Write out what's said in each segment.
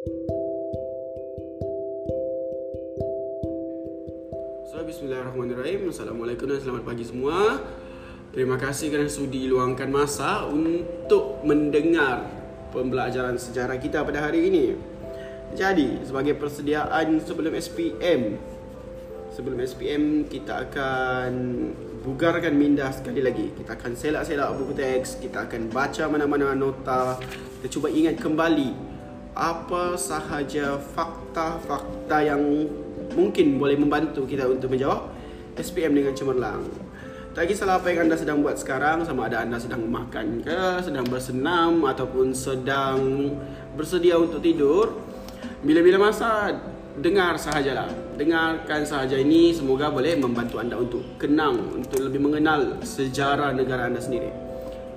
So, bismillahirrahmanirrahim. Assalamualaikum dan selamat pagi semua. Terima kasih kerana sudi luangkan masa untuk mendengar pembelajaran sejarah kita pada hari ini. Jadi, sebagai persediaan sebelum SPM, sebelum SPM kita akan bugarkan minda sekali lagi. Kita akan selak-selak buku teks, kita akan baca mana-mana nota, kita cuba ingat kembali apa sahaja fakta-fakta yang mungkin boleh membantu kita untuk menjawab SPM dengan cemerlang. Tak kisahlah apa yang anda sedang buat sekarang Sama ada anda sedang makan ke Sedang bersenam Ataupun sedang bersedia untuk tidur. Bila-bila masa Dengar sahajalah. Dengarkan sahaja ini Semoga boleh membantu anda untuk kenang Untuk lebih mengenal sejarah negara anda sendiri.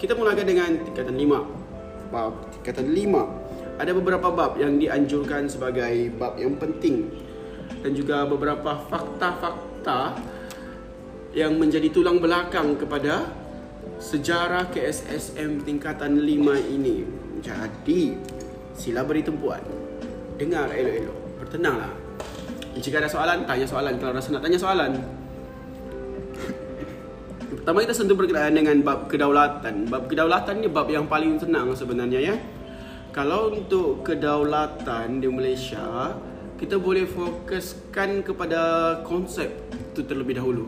Kita mulakan dengan tingkatan lima. Bab tingkatan lima Ada beberapa bab yang dianjurkan sebagai bab yang penting Dan juga beberapa fakta-fakta yang menjadi tulang belakang kepada sejarah KSSM tingkatan 5 ini. Jadi, sila beri tumpuan. Dengar elok-elok. Bertenanglah. Jika ada soalan, tanya soalan. Kalau rasa nak tanya soalan. Pertama kita sentuh berkenaan dengan bab kedaulatan. Bab kedaulatan ni bab yang paling senang sebenarnya ya. Kalau untuk kedaulatan di Malaysia, kita boleh fokuskan kepada konsep itu terlebih dahulu.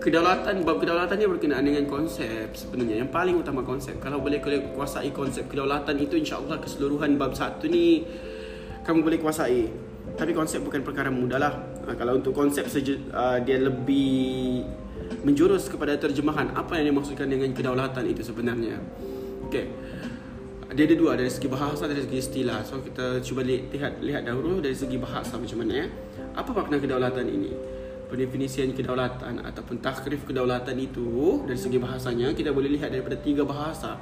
Kedaulatan bab kedaulatan ni berkenaan dengan konsep sebenarnya. Yang paling utama konsep. Kalau boleh kuasai konsep kedaulatan itu insyaallah keseluruhan bab satu ni kamu boleh kuasai. Tapi konsep bukan perkara mudah lah. Ha, kalau untuk konsep uh, dia lebih menjurus kepada terjemahan apa yang dimaksudkan dengan kedaulatan itu sebenarnya. Okey dia ada dua dari segi bahasa dari segi istilah so kita cuba lihat lihat dahulu dari segi bahasa macam mana ya apa makna kedaulatan ini pendefinisian kedaulatan ataupun takrif kedaulatan itu dari segi bahasanya kita boleh lihat daripada tiga bahasa.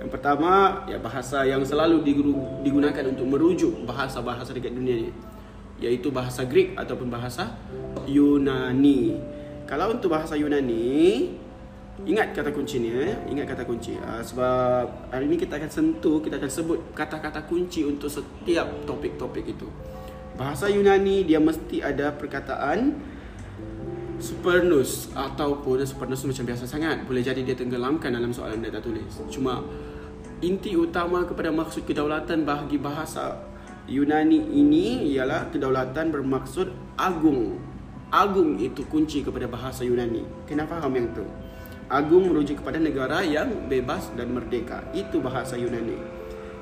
Yang pertama ya bahasa yang selalu digunakan untuk merujuk bahasa-bahasa dekat dunia ini iaitu bahasa Greek ataupun bahasa Yunani. Kalau untuk bahasa Yunani ingat kata kuncinya ya, ingat kata kunci. Uh, sebab hari ini kita akan sentuh, kita akan sebut kata-kata kunci untuk setiap topik-topik itu. Bahasa Yunani dia mesti ada perkataan Supernus ataupun supernus macam biasa sangat boleh jadi dia tenggelamkan dalam soalan data tulis. Cuma inti utama kepada maksud kedaulatan bagi bahasa Yunani ini ialah kedaulatan bermaksud agung. Agung itu kunci kepada bahasa Yunani. Kena faham yang tu. Agung merujuk kepada negara yang bebas dan merdeka. Itu bahasa Yunani.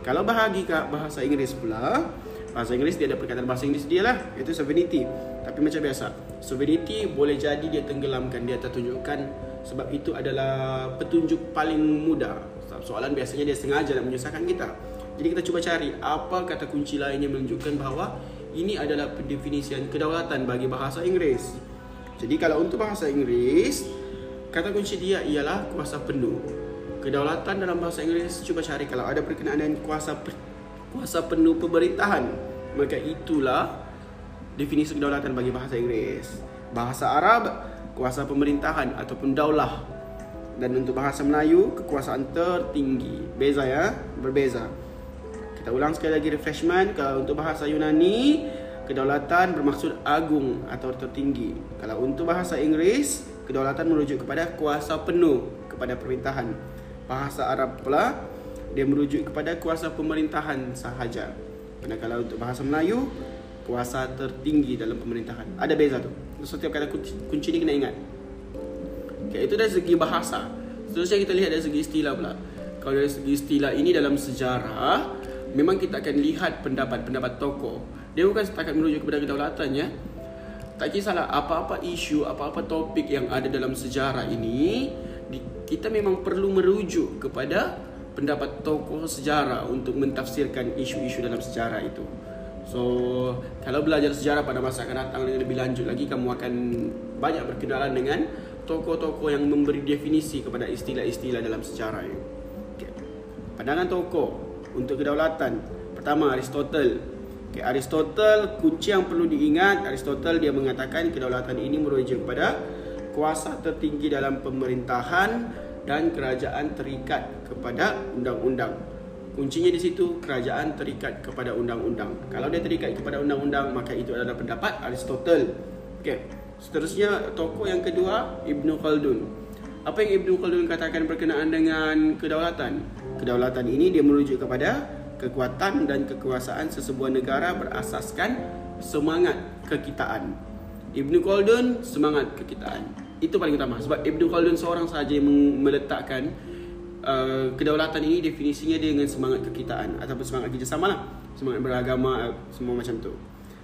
Kalau bahagi ke bahasa Inggeris pula, bahasa Inggeris dia ada perkataan bahasa Inggeris dia lah, itu sovereignty. Tapi macam biasa, sovereignty boleh jadi dia tenggelamkan, dia tertunjukkan sebab itu adalah petunjuk paling mudah. Soalan biasanya dia sengaja nak menyusahkan kita. Jadi kita cuba cari apa kata kunci lain yang menunjukkan bahawa ini adalah pendefinisian kedaulatan bagi bahasa Inggeris. Jadi kalau untuk bahasa Inggeris, kata kunci dia ialah kuasa penuh. Kedaulatan dalam bahasa Inggeris cuba cari kalau ada perkenaan dengan kuasa kuasa penuh pemerintahan, maka itulah definisi kedaulatan bagi bahasa Inggeris. Bahasa Arab, kuasa pemerintahan ataupun daulah. Dan untuk bahasa Melayu, kekuasaan tertinggi. Beza ya, berbeza. Kita ulang sekali lagi refreshment. Kalau untuk bahasa Yunani, kedaulatan bermaksud agung atau tertinggi. Kalau untuk bahasa Inggeris, kedaulatan merujuk kepada kuasa penuh kepada pemerintahan. Bahasa Arab pula, dia merujuk kepada kuasa pemerintahan sahaja. Manakala untuk bahasa Melayu, kuasa tertinggi dalam pemerintahan. Ada beza tu. Setiap kata kunci, kunci ni kena ingat. Okay, itu dari segi bahasa. Seterusnya kita lihat dari segi istilah pula. Kalau dari segi istilah ini dalam sejarah, memang kita akan lihat pendapat-pendapat tokoh. Dia bukan setakat merujuk kepada kedaulatan ya. Tak kisahlah apa-apa isu, apa-apa topik yang ada dalam sejarah ini, kita memang perlu merujuk kepada pendapat tokoh sejarah untuk mentafsirkan isu-isu dalam sejarah itu. So, kalau belajar sejarah pada masa akan datang dengan lebih lanjut lagi, kamu akan banyak berkenalan dengan tokoh-tokoh yang memberi definisi kepada istilah-istilah dalam sejarah ini. Okay. Pandangan tokoh untuk kedaulatan. Pertama, Aristotle. Okay, Aristotle, kunci yang perlu diingat, Aristotle dia mengatakan kedaulatan ini merujuk kepada kuasa tertinggi dalam pemerintahan dan kerajaan terikat kepada undang-undang Kuncinya di situ kerajaan terikat kepada undang-undang. Kalau dia terikat kepada undang-undang maka itu adalah pendapat Aristotle. Okey. Seterusnya tokoh yang kedua Ibnu Khaldun. Apa yang Ibnu Khaldun katakan berkenaan dengan kedaulatan? Kedaulatan ini dia merujuk kepada kekuatan dan kekuasaan sesebuah negara berasaskan semangat kekitaan. Ibnu Khaldun semangat kekitaan. Itu paling utama sebab Ibnu Khaldun seorang sahaja yang meletakkan uh, kedaulatan ini definisinya dia dengan semangat kekitaan ataupun semangat kerjasama lah. Semangat beragama semua macam tu.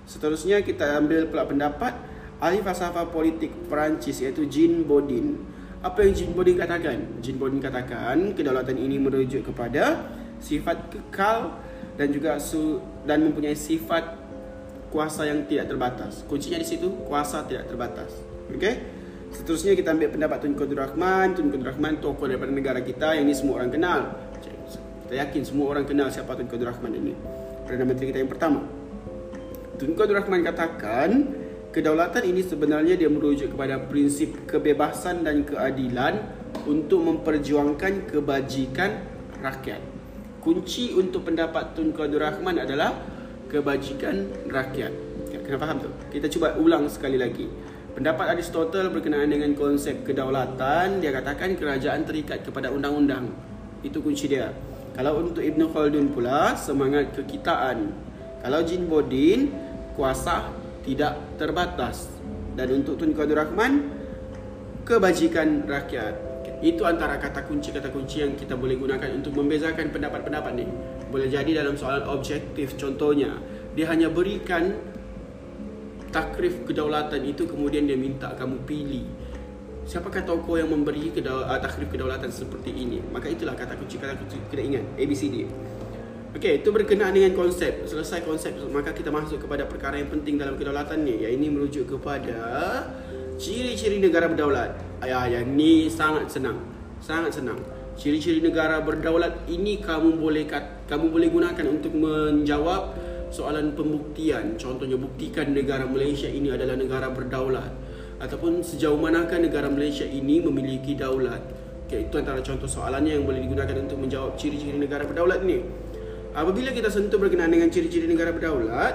Seterusnya kita ambil pula pendapat ahli falsafah politik Perancis iaitu Jean Bodin. Apa yang Jean Bodin katakan? Jean Bodin katakan kedaulatan ini merujuk kepada sifat kekal dan juga su dan mempunyai sifat kuasa yang tidak terbatas. Kuncinya di situ kuasa tidak terbatas. Okey? Seterusnya kita ambil pendapat Tun Qadir Rahman. Tun Qadir Rahman tokoh daripada negara kita yang ini semua orang kenal. Kita yakin semua orang kenal siapa Tun Qadir Rahman ini. Perdana Menteri kita yang pertama. Tun Qadir Rahman katakan kedaulatan ini sebenarnya dia merujuk kepada prinsip kebebasan dan keadilan untuk memperjuangkan kebajikan rakyat. Kunci untuk pendapat Tun Qadir Rahman adalah kebajikan rakyat. Kena faham tu? Kita cuba ulang sekali lagi. Pendapat Aristotle berkenaan dengan konsep kedaulatan, dia katakan kerajaan terikat kepada undang-undang. Itu kunci dia. Kalau untuk Ibn Khaldun pula, semangat kekitaan. Kalau Jin Bodin, kuasa tidak terbatas dan untuk Tun Qadir Rahman kebajikan rakyat itu antara kata kunci-kata kunci yang kita boleh gunakan untuk membezakan pendapat-pendapat ni boleh jadi dalam soalan objektif contohnya dia hanya berikan takrif kedaulatan itu kemudian dia minta kamu pilih siapakah tokoh yang memberi kedaul- uh, takrif kedaulatan seperti ini maka itulah kata kunci-kata kunci kena ingat ABCD Okey, itu berkenaan dengan konsep. Selesai konsep, maka kita masuk kepada perkara yang penting dalam kedaulatan ni. Yang ini merujuk kepada ciri-ciri negara berdaulat. Ya, yang ni sangat senang. Sangat senang. Ciri-ciri negara berdaulat ini kamu boleh kat, kamu boleh gunakan untuk menjawab soalan pembuktian. Contohnya buktikan negara Malaysia ini adalah negara berdaulat ataupun sejauh manakah negara Malaysia ini memiliki daulat. Okay, itu antara contoh soalannya yang boleh digunakan untuk menjawab ciri-ciri negara berdaulat ini. Apabila kita sentuh berkenaan dengan ciri-ciri negara berdaulat,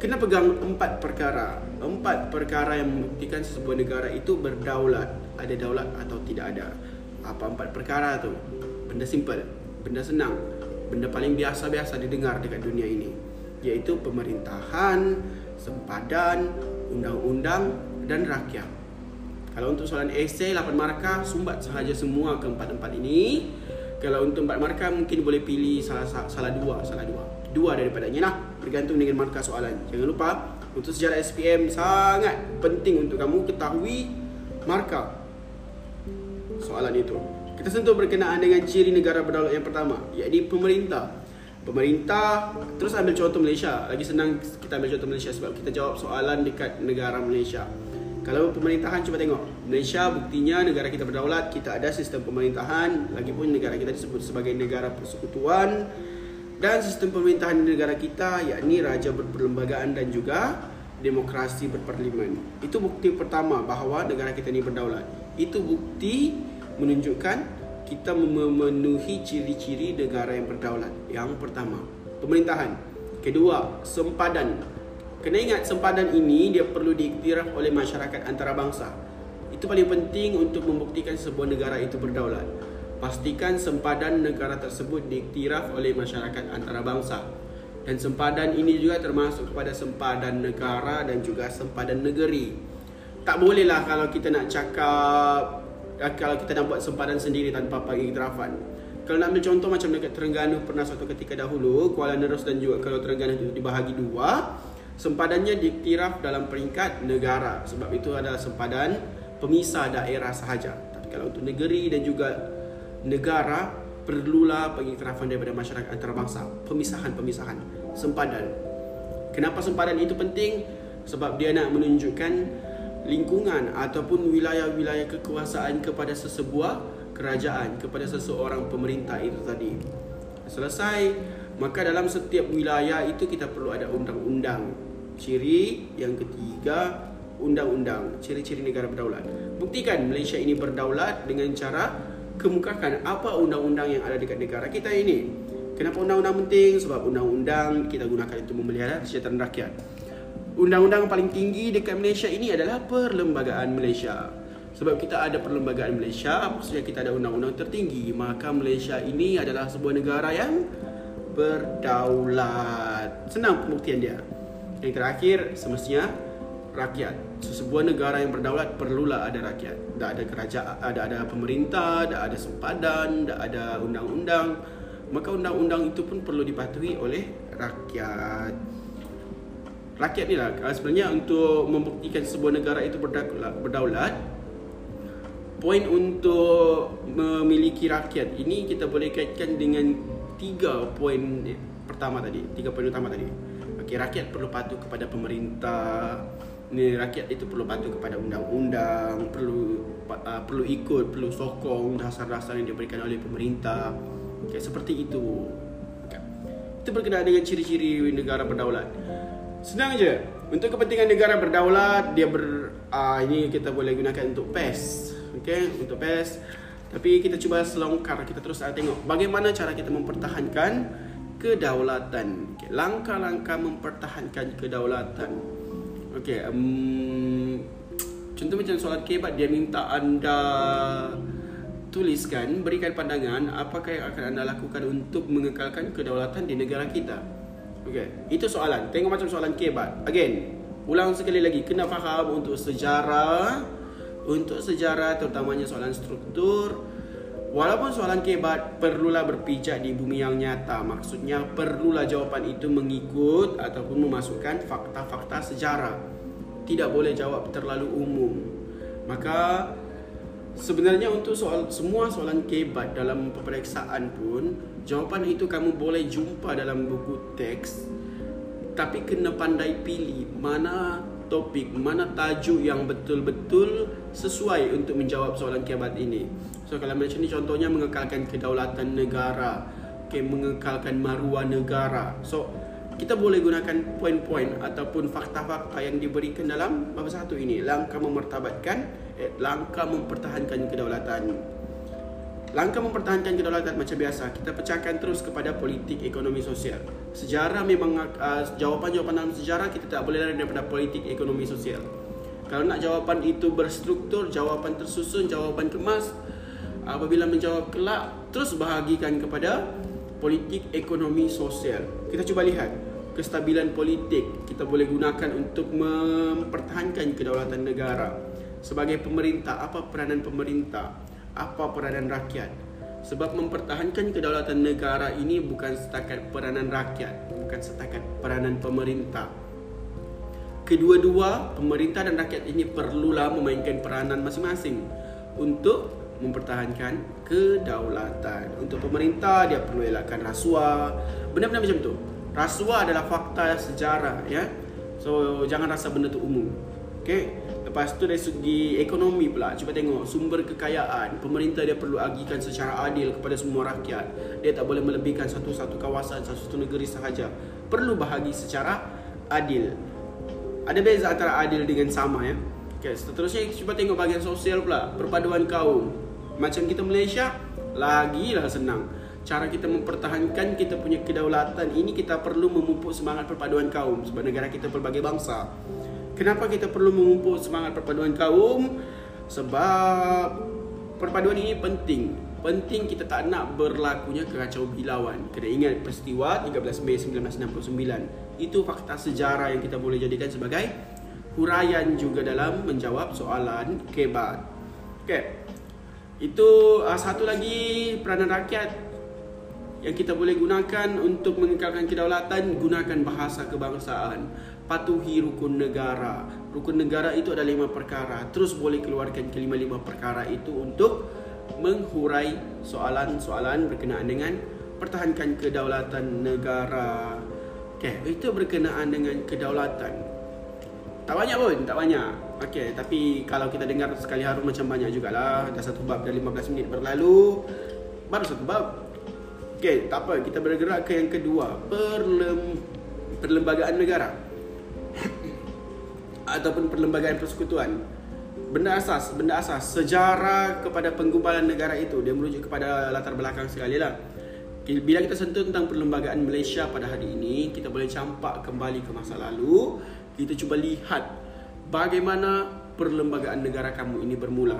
kena pegang empat perkara. Empat perkara yang membuktikan sebuah negara itu berdaulat. Ada daulat atau tidak ada. Apa empat perkara tu? Benda simple, benda senang, benda paling biasa-biasa didengar dekat dunia ini. Iaitu pemerintahan, sempadan, undang-undang dan rakyat. Kalau untuk soalan esei 8 markah, sumbat sahaja semua keempat-empat ini. Kalau untuk empat markah mungkin boleh pilih salah salah dua, salah dua. Dua daripadanya lah bergantung dengan markah soalan. Jangan lupa untuk sejarah SPM sangat penting untuk kamu ketahui markah soalan itu. Kita sentuh berkenaan dengan ciri negara berdaulat yang pertama, iaitu pemerintah. Pemerintah terus ambil contoh Malaysia. Lagi senang kita ambil contoh Malaysia sebab kita jawab soalan dekat negara Malaysia. Kalau pemerintahan cuba tengok Malaysia buktinya negara kita berdaulat Kita ada sistem pemerintahan Lagipun negara kita disebut sebagai negara persekutuan Dan sistem pemerintahan negara kita yakni raja berperlembagaan dan juga Demokrasi berparlimen. Itu bukti pertama bahawa negara kita ini berdaulat. Itu bukti menunjukkan kita memenuhi ciri-ciri negara yang berdaulat. Yang pertama Pemerintahan. Kedua Sempadan. Kena ingat sempadan ini dia perlu diiktiraf oleh masyarakat antarabangsa. Itu paling penting untuk membuktikan sebuah negara itu berdaulat. Pastikan sempadan negara tersebut diiktiraf oleh masyarakat antarabangsa. Dan sempadan ini juga termasuk kepada sempadan negara dan juga sempadan negeri. Tak bolehlah kalau kita nak cakap kalau kita nak buat sempadan sendiri tanpa pengiktirafan. Kalau nak ambil contoh macam dekat Terengganu pernah suatu ketika dahulu, Kuala Nerus dan juga kalau Terengganu itu dibahagi dua, sempadannya diiktiraf dalam peringkat negara sebab itu adalah sempadan pemisah daerah sahaja tapi kalau untuk negeri dan juga negara perlulah pengiktirafan daripada masyarakat antarabangsa. Pemisahan-pemisahan. Sempadan. Kenapa sempadan itu penting? Sebab dia nak menunjukkan lingkungan ataupun wilayah-wilayah kekuasaan kepada sesebuah kerajaan kepada seseorang pemerintah itu tadi. Selesai. Maka dalam setiap wilayah itu kita perlu ada undang-undang. Ciri yang ketiga undang-undang, ciri-ciri negara berdaulat. Buktikan Malaysia ini berdaulat dengan cara kemukakan apa undang-undang yang ada dekat negara kita ini. Kenapa undang-undang penting? Sebab undang-undang kita gunakan untuk memelihara kesejahteraan rakyat. Undang-undang paling tinggi dekat Malaysia ini adalah Perlembagaan Malaysia. Sebab kita ada Perlembagaan Malaysia, maksudnya kita ada undang-undang tertinggi. Maka Malaysia ini adalah sebuah negara yang berdaulat. Senang pembuktian dia. Yang terakhir, semestinya rakyat. Sebuah negara yang berdaulat perlulah ada rakyat. Tak ada kerajaan, ada ada pemerintah, tak ada sempadan, tak ada undang-undang. Maka undang-undang itu pun perlu dipatuhi oleh rakyat. Rakyat ni lah sebenarnya untuk membuktikan sebuah negara itu berdaulat, poin untuk memiliki rakyat ini kita boleh kaitkan dengan tiga poin pertama tadi, tiga poin utama tadi. Okey, rakyat perlu patuh kepada pemerintah, ni rakyat itu perlu patuh kepada undang-undang, perlu uh, perlu ikut, perlu sokong dasar-dasar yang diberikan oleh pemerintah. Okay, seperti itu. Okay. Itu berkenaan dengan ciri-ciri negara berdaulat. Senang je. Untuk kepentingan negara berdaulat, dia ber uh, ini kita boleh gunakan untuk PES. Okay, untuk PES. Tapi kita cuba selongkar, kita terus tengok bagaimana cara kita mempertahankan kedaulatan. Okay, langkah-langkah mempertahankan kedaulatan. Okey, um, contoh macam soalan kebat dia minta anda tuliskan, berikan pandangan apakah yang akan anda lakukan untuk mengekalkan kedaulatan di negara kita. Okey, itu soalan. Tengok macam soalan kebat. Again, ulang sekali lagi, kena faham untuk sejarah, untuk sejarah terutamanya soalan struktur, Walaupun soalan kebat perlulah berpijak di bumi yang nyata? Maksudnya perlulah jawapan itu mengikut ataupun memasukkan fakta-fakta sejarah. Tidak boleh jawab terlalu umum. Maka sebenarnya untuk soal semua soalan kebat dalam peperiksaan pun Jawapan itu kamu boleh jumpa dalam buku teks. Tapi kena pandai pilih mana topik, mana tajuk yang betul-betul sesuai untuk menjawab soalan kebat ini So kalau macam ni contohnya mengekalkan kedaulatan negara. Okay, Mengekalkan maruah negara. So kita boleh gunakan poin-poin ataupun fakta-fakta yang diberikan dalam bab satu ini. Langkah memertabatkan, eh, langkah mempertahankan kedaulatan. Langkah mempertahankan kedaulatan macam biasa Kita pecahkan terus kepada politik ekonomi sosial. Sejarah memang uh, jawapan-jawapan dalam sejarah kita tak boleh lari daripada politik ekonomi sosial. Kalau nak jawapan itu berstruktur, jawapan tersusun, jawapan kemas apabila menjawab kelak terus bahagikan kepada politik ekonomi sosial. Kita cuba lihat kestabilan politik kita boleh gunakan untuk mempertahankan kedaulatan negara. Sebagai pemerintah, apa peranan pemerintah? Apa peranan rakyat? Sebab mempertahankan kedaulatan negara ini bukan setakat peranan rakyat, bukan setakat peranan pemerintah. Kedua-dua, pemerintah dan rakyat ini perlulah memainkan peranan masing-masing untuk mempertahankan kedaulatan. Untuk pemerintah dia perlu elakkan rasuah. Benda-benda macam tu. Rasuah adalah fakta sejarah ya. So jangan rasa benda tu umum. Okey. Lepas tu dari segi ekonomi pula Cuba tengok sumber kekayaan Pemerintah dia perlu agikan secara adil kepada semua rakyat Dia tak boleh melebihkan satu-satu kawasan Satu-satu negeri sahaja Perlu bahagi secara adil Ada beza antara adil dengan sama ya Okay, seterusnya cuba tengok bahagian sosial pula Perpaduan kaum macam kita Malaysia Lagilah senang. Cara kita mempertahankan kita punya kedaulatan ini Kita perlu memupuk semangat perpaduan kaum Sebab negara kita pelbagai bangsa. Kenapa kita perlu memupuk semangat perpaduan kaum? Sebab perpaduan ini penting. Penting kita tak nak berlakunya kekacau bilauan Kena ingat peristiwa 13 Mei 1969 Itu fakta sejarah yang kita boleh jadikan sebagai Huraian juga dalam menjawab soalan kebat. Okay itu uh, satu lagi peranan rakyat yang kita boleh gunakan untuk mengekalkan kedaulatan gunakan bahasa kebangsaan. Patuhi rukun negara. Rukun negara itu ada lima perkara. Terus boleh keluarkan kelima-lima perkara itu untuk menghurai soalan-soalan berkenaan dengan pertahankan kedaulatan negara. Okey itu berkenaan dengan kedaulatan. Tak banyak pun tak banyak Okey, tapi kalau kita dengar sekali harum macam banyak jugalah. Dah satu bab dah 15 minit berlalu. Baru satu bab. Okey, tak apa. Kita bergerak ke yang kedua. Perlem perlembagaan negara. Ataupun perlembagaan persekutuan. Benda asas, benda asas. Sejarah kepada penggubalan negara itu. Dia merujuk kepada latar belakang sekali lah. bila kita sentuh tentang perlembagaan Malaysia pada hari ini, kita boleh campak kembali ke masa lalu. Kita cuba lihat bagaimana perlembagaan negara kamu ini bermula.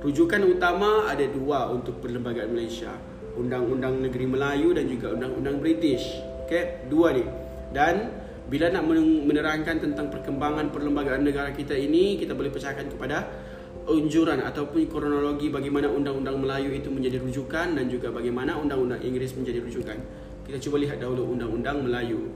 Rujukan utama ada dua untuk perlembagaan Malaysia. Undang-Undang Negeri Melayu dan juga Undang-Undang British. Okey, dua ni. Dan bila nak menerangkan tentang perkembangan perlembagaan negara kita ini, kita boleh pecahkan kepada unjuran ataupun kronologi bagaimana undang-undang Melayu itu menjadi rujukan dan juga bagaimana undang-undang Inggeris menjadi rujukan. Kita cuba lihat dahulu undang-undang Melayu.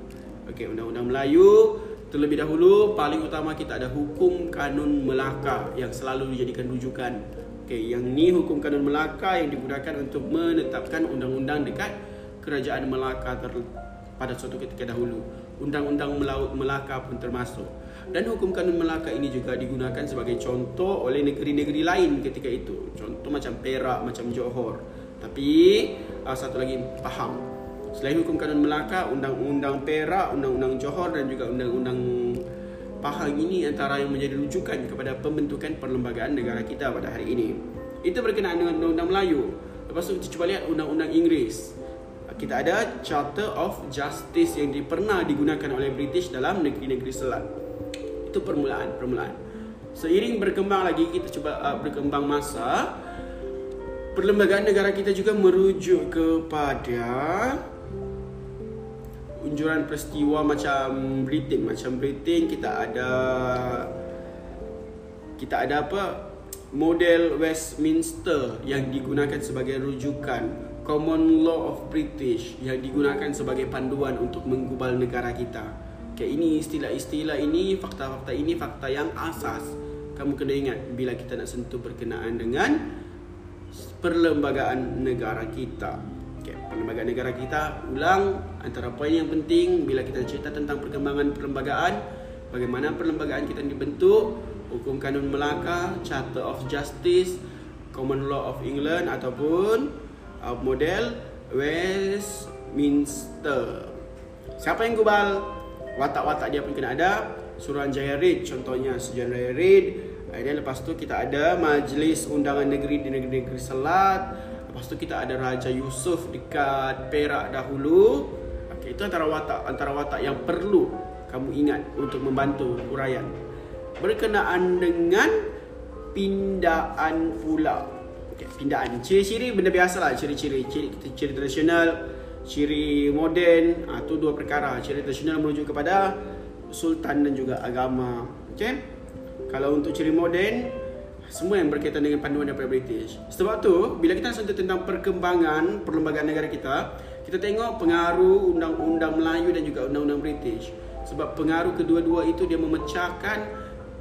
Okey, undang-undang Melayu terlebih dahulu paling utama kita ada hukum kanun Melaka yang selalu dijadikan rujukan. Okey, yang ni hukum kanun Melaka yang digunakan untuk menetapkan undang-undang dekat kerajaan Melaka ter- pada suatu ketika dahulu. Undang-undang Melaka pun termasuk dan hukum kanun Melaka ini juga digunakan sebagai contoh oleh negeri-negeri lain ketika itu. Contoh macam Perak, macam Johor. Tapi uh, satu lagi faham. Selain hukum kanun Melaka, undang-undang Perak, undang-undang Johor dan juga undang-undang Pahang ini antara yang menjadi rujukan kepada pembentukan perlembagaan negara kita pada hari ini. Itu berkenaan dengan undang-undang Melayu. Lepas tu kita cuba lihat undang-undang Inggeris. Kita ada Charter of Justice yang pernah digunakan oleh British dalam negeri-negeri selat itu permulaan permulaan seiring berkembang lagi kita cuba uh, berkembang masa perlembagaan negara kita juga merujuk kepada unjuran peristiwa macam Britain macam Britain kita ada kita ada apa model Westminster yang digunakan sebagai rujukan common law of British yang digunakan sebagai panduan untuk menggubal negara kita Okay, ini istilah-istilah ini, fakta-fakta ini fakta yang asas. Kamu kena ingat bila kita nak sentuh berkenaan dengan perlembagaan negara kita. Perlembagaan negara kita ulang antara poin yang penting bila kita cerita tentang perkembangan perlembagaan, bagaimana perlembagaan kita dibentuk, hukum kanun Melaka, Charter of Justice, Common Law of England ataupun uh, model Westminster. Siapa yang gubal? watak-watak dia pun kena ada Suruhanjaya Reid contohnya Suruhanjaya Reid dan lepas tu kita ada Majlis Undangan Negeri di Negeri-Negeri Selat lepas tu kita ada Raja Yusuf dekat Perak dahulu. Okay, itu antara watak antara watak yang perlu kamu ingat untuk membantu uraian berkenaan dengan pindaan pula. Okay, pindaan. Ciri-ciri benda biasalah ciri-ciri ciri, ciri tradisional ciri moden. Ah tu dua perkara. Ciri tradisional merujuk kepada sultan dan juga agama. Okey? Kalau untuk ciri moden semua yang berkaitan dengan panduan daripada British. Sebab tu bila kita sentuh tentang perkembangan perlembagaan negara kita kita tengok pengaruh undang-undang Melayu dan juga undang-undang British. Sebab pengaruh kedua-dua itu dia memecahkan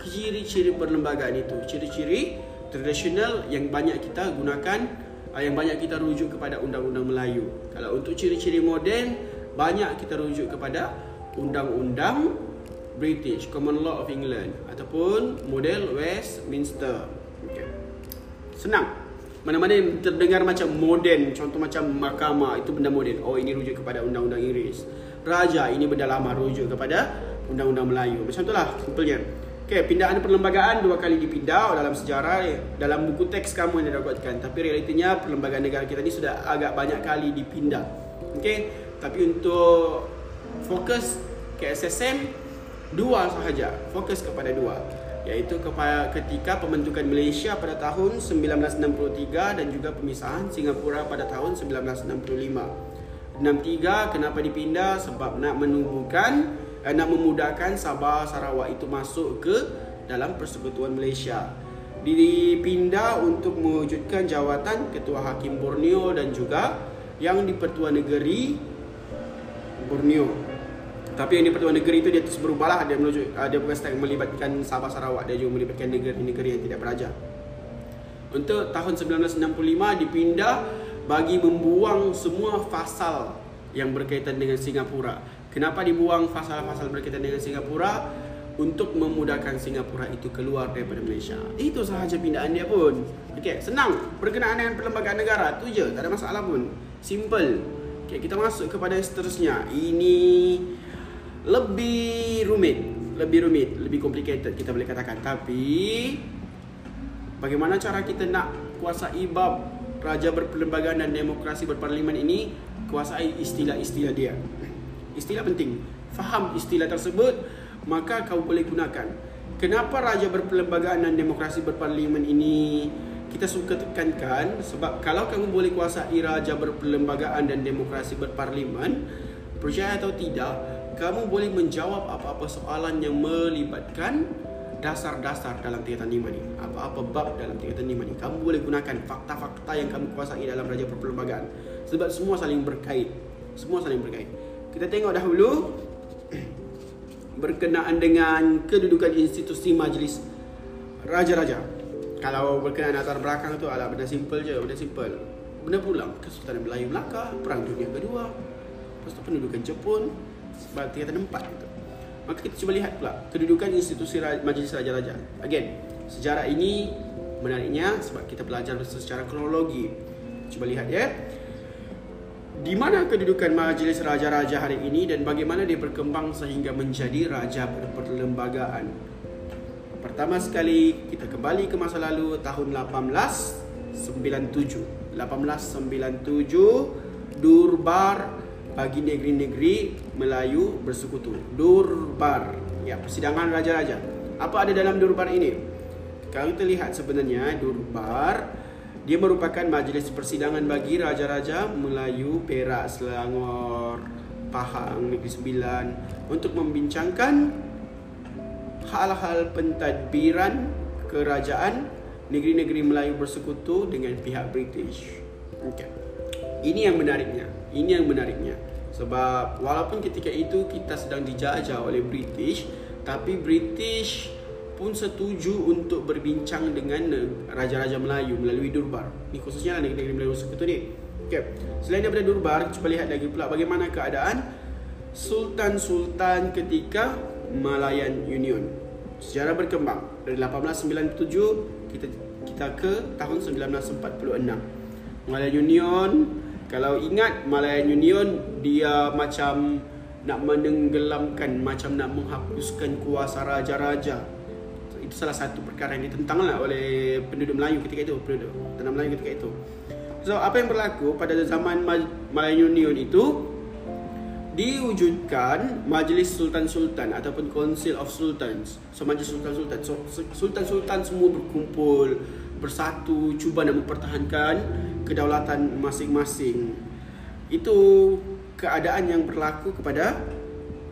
ciri-ciri perlembagaan itu. Ciri-ciri tradisional yang banyak kita gunakan Ah, yang banyak kita rujuk kepada undang-undang Melayu. Kalau untuk ciri-ciri moden, banyak kita rujuk kepada undang-undang British Common Law of England ataupun model Westminster. Okay. Senang. Mana-mana yang terdengar macam moden, contoh macam mahkamah, itu benda moden. Oh, ini rujuk kepada undang-undang Inggeris. Raja, ini benda lama rujuk kepada undang-undang Melayu. Macam itulah, simpelnya. Okay, pindahan perlembagaan dua kali dipindah dalam sejarah dalam buku teks kamu yang didapatkan. Tapi realitinya perlembagaan negara kita ni sudah agak banyak kali dipindah. Okay, tapi untuk fokus ke SSM dua sahaja. Fokus kepada dua. Iaitu kepada ketika pembentukan Malaysia pada tahun 1963 dan juga pemisahan Singapura pada tahun 1965. 63 kenapa dipindah? Sebab nak menubuhkan uh, nak memudahkan Sabah Sarawak itu masuk ke dalam persekutuan Malaysia. Dipindah untuk mewujudkan jawatan Ketua Hakim Borneo dan juga yang di Pertuan Negeri Borneo. Tapi yang di Pertuan Negeri itu dia terus berubahlah dia menuju uh, dia bukan setakat melibatkan Sabah Sarawak dia juga melibatkan negeri-negeri yang tidak beraja. Untuk tahun 1965 dipindah bagi membuang semua fasal yang berkaitan dengan Singapura. Kenapa dibuang fasal-fasal berkaitan dengan Singapura? Untuk memudahkan Singapura itu keluar daripada Malaysia. Itu sahaja pindahan dia pun. Okey, senang. Berkenaan dengan perlembagaan negara, tu je. Tak ada masalah pun. Simple. Okey, kita masuk kepada seterusnya. Ini lebih rumit. Lebih rumit, lebih complicated kita boleh katakan. Tapi bagaimana cara kita nak kuasai bab raja berperlembagaan dan demokrasi berparlimen ini kuasai istilah-istilah dia. Istilah penting. Faham istilah tersebut, maka kau boleh gunakan. Kenapa raja berperlembagaan dan demokrasi berparlimen ini kita suka tekankan sebab kalau kamu boleh kuasai raja berperlembagaan dan demokrasi berparlimen, percaya atau tidak, kamu boleh menjawab apa-apa soalan yang melibatkan dasar-dasar dalam tingkatan lima ni. Apa-apa bab dalam tingkatan lima ni. Kamu boleh gunakan fakta-fakta yang kamu kuasai dalam raja perlembagaan sebab semua saling berkait. Semua saling berkait. Kita tengok dahulu berkenaan dengan kedudukan institusi majlis raja-raja. Kalau berkenaan latar belakang tu adalah benda simple je benda simple. Benda pulang Kesultanan Melayu Melaka Perang Dunia Kedua Lepas tu pendudukan Jepun Tingkatan empat itu Maka kita cuba lihat pula kedudukan institusi Majlis Raja-Raja. Again, sejarah ini menariknya sebab kita belajar secara kronologi. Cuba lihat ya. Di mana kedudukan Majlis Raja-Raja hari ini dan bagaimana dia berkembang sehingga menjadi raja perlembagaan. Pertama sekali kita kembali ke masa lalu tahun 1897. 1897 Durbar bagi negeri-negeri Melayu bersekutu. Durbar. Ya, persidangan raja-raja. Apa ada dalam Durbar ini? Kalau kita lihat sebenarnya Durbar dia merupakan majlis persidangan bagi raja-raja Melayu, Perak, Selangor, Pahang, Negeri Sembilan untuk membincangkan hal-hal pentadbiran kerajaan negeri-negeri Melayu bersekutu dengan pihak British. Okay. Ini yang menariknya. Ini yang menariknya. Sebab walaupun ketika itu kita sedang dijajah oleh British, tapi British pun setuju untuk berbincang dengan raja-raja Melayu melalui Durbar. Ini khususnya negeri-negeri Melayu Sekutu ni. Okay. Selain daripada Durbar, cuba lihat lagi pula bagaimana keadaan Sultan-Sultan ketika Malayan Union. Sejarah berkembang dari 1897 kita kita ke tahun 1946. Malayan Union kalau ingat Malayan Union dia macam nak menenggelamkan macam nak menghapuskan kuasa raja-raja. Itu salah satu perkara yang ditentanglah oleh penduduk Melayu ketika itu penduduk tanah Melayu ketika itu. So apa yang berlaku pada zaman Malayan Union itu diwujudkan majlis sultan-sultan ataupun council of sultans. So majlis sultan-sultan. So sultan-sultan semua berkumpul bersatu cuba nak mempertahankan kedaulatan masing-masing. Itu keadaan yang berlaku kepada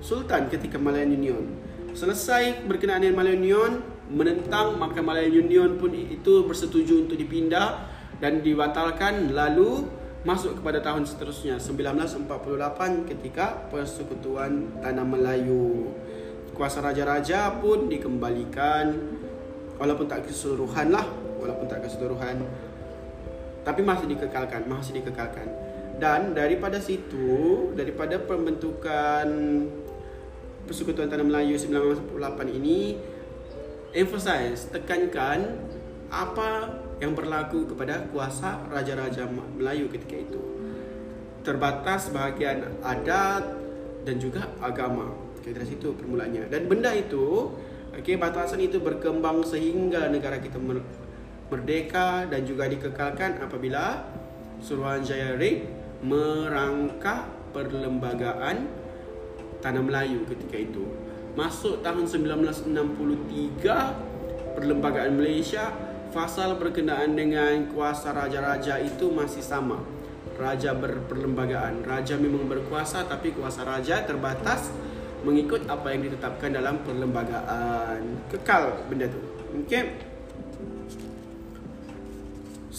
sultan ketika Malayan Union. Selesai berkenaan dengan Malayan Union, menentang maka Malayan Union pun itu bersetuju untuk dipindah dan dibatalkan lalu masuk kepada tahun seterusnya 1948 ketika persekutuan tanah Melayu. Kuasa raja-raja pun dikembalikan walaupun tak keseluruhan lah walaupun tak keseluruhan tapi masih dikekalkan masih dikekalkan. Dan daripada situ daripada pembentukan Persekutuan Tanah Melayu 1948 ini emphasize tekankan apa yang berlaku kepada kuasa raja-raja Melayu ketika itu. Terbatas bahagian adat dan juga agama. Okay, dari situ permulaannya. Dan benda itu okay, batasan itu berkembang sehingga negara kita merdeka dan juga dikekalkan apabila Suruhanjaya Red merangkak perlembagaan Tanah Melayu ketika itu. Masuk tahun 1963 perlembagaan Malaysia fasal berkenaan dengan kuasa raja-raja itu masih sama. Raja berperlembagaan. Raja memang berkuasa tapi kuasa raja terbatas mengikut apa yang ditetapkan dalam perlembagaan. Kekal benda tu. Okay.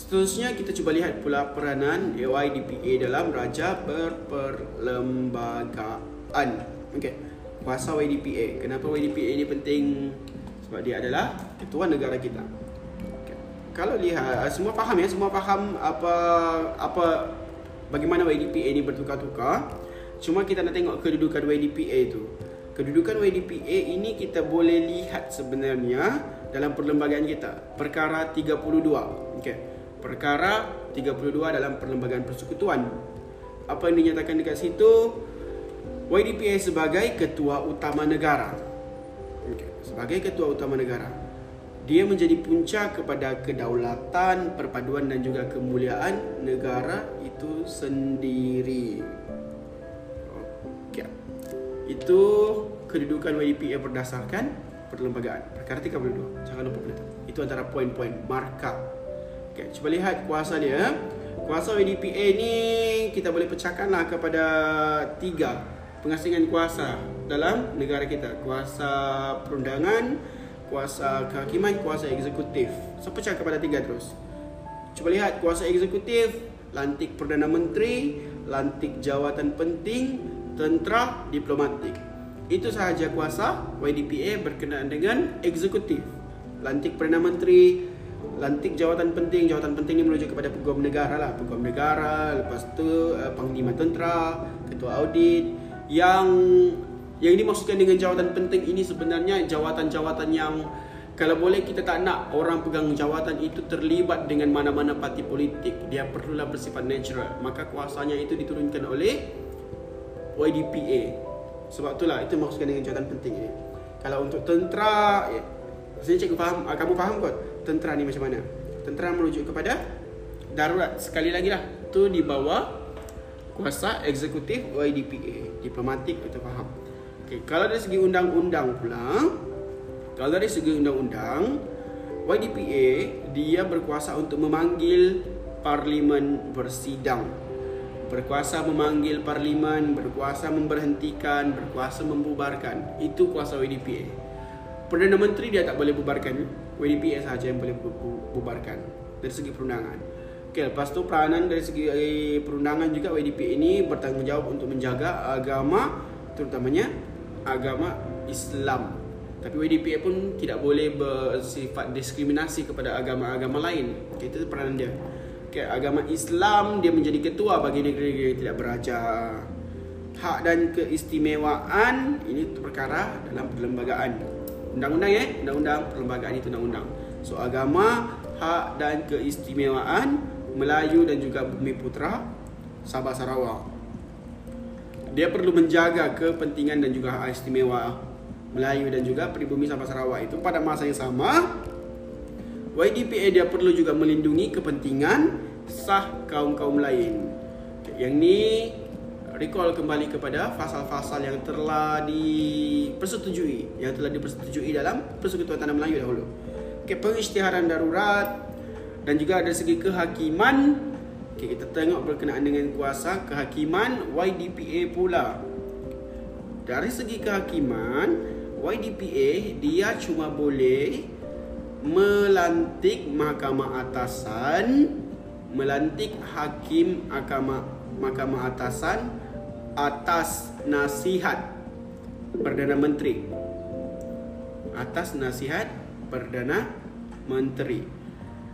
Seterusnya kita cuba lihat pula peranan AYDPA dalam Raja Berperlembagaan. Okey. Kuasa YDPA. Kenapa YDPA ini penting? Sebab dia adalah ketua negara kita. Okay. Kalau lihat ah, semua faham ya, semua faham apa apa bagaimana YDPA ini bertukar-tukar. Cuma kita nak tengok kedudukan YDPA itu. Kedudukan YDPA ini kita boleh lihat sebenarnya dalam perlembagaan kita. Perkara 32. Okey perkara 32 dalam perlembagaan persekutuan. Apa yang dinyatakan dekat situ? YDPA sebagai ketua utama negara. Okay. Sebagai ketua utama negara. dia menjadi punca kepada kedaulatan, perpaduan dan juga kemuliaan negara itu sendiri. Okay. Itu kedudukan YDPA berdasarkan perlembagaan. Perkara 32. Jangan lupa benda Itu antara poin-poin markah. Okay, cuba lihat kuasa dia. Kuasa YDPA ni kita boleh pecahkanlah kepada tiga pengasingan kuasa dalam negara kita. Kuasa perundangan, kuasa kehakiman, kuasa eksekutif. So pecah kepada tiga terus. Cuba lihat kuasa eksekutif, lantik Perdana Menteri, lantik jawatan penting, tentera, diplomatik. Itu sahaja kuasa YDPA berkenaan dengan eksekutif. Lantik Perdana Menteri, lantik jawatan penting. Jawatan penting ini merujuk kepada peguam negara lah. Peguam negara, lepas tu uh, panglima tentera, ketua audit yang yang dimaksudkan dengan jawatan penting ini sebenarnya jawatan-jawatan yang kalau boleh kita tak nak orang pegang jawatan itu terlibat dengan mana-mana parti politik. Dia perlulah bersifat natural. Maka kuasanya itu diturunkan oleh YDPA. Sebab itulah itu maksudkan dengan jawatan penting ini. Kalau untuk tentera, ya, saya cikgu faham, ah, kamu faham kot tentera ni macam mana? Tentera merujuk kepada darurat. Sekali lagi lah, tu di bawah kuasa eksekutif YDPA. Diplomatik itu faham. Okay, kalau dari segi undang-undang pula, kalau dari segi undang-undang, YDPA dia berkuasa untuk memanggil parlimen bersidang. Berkuasa memanggil parlimen, berkuasa memberhentikan, berkuasa membubarkan. Itu kuasa YDPA. Perdana Menteri dia tak boleh bubarkan. YDPA sahaja yang boleh bubarkan dari segi perundangan. Okay, lepas tu peranan dari segi eh, perundangan juga YDPA ini bertanggungjawab untuk menjaga agama terutamanya agama Islam. Tapi YDPA pun tidak boleh bersifat diskriminasi kepada agama-agama lain. Okay, itu peranan dia. Okay, agama Islam dia menjadi ketua bagi negeri-negeri yang tidak beraja. Hak dan keistimewaan ini perkara dalam perlembagaan. Undang-undang ya, undang-undang perlembagaan itu undang-undang. So agama, hak dan keistimewaan Melayu dan juga Bumi Putra Sabah Sarawak dia perlu menjaga kepentingan dan juga hak istimewa Melayu dan juga pribumi Sabah Sarawak itu pada masa yang sama YDPA dia perlu juga melindungi kepentingan sah kaum-kaum lain. Yang ni recall kembali kepada fasal-fasal yang telah dipersetujui, yang telah dipersetujui dalam Persekutuan Tanah Melayu dahulu. Okay, pengisytiharan darurat dan juga dari segi kehakiman Okay, kita tengok berkenaan dengan kuasa kehakiman YDPA pula. Dari segi kehakiman, YDPA dia cuma boleh melantik mahkamah atasan, melantik hakim mahkamah mahkamah atasan atas nasihat Perdana Menteri. Atas nasihat Perdana Menteri.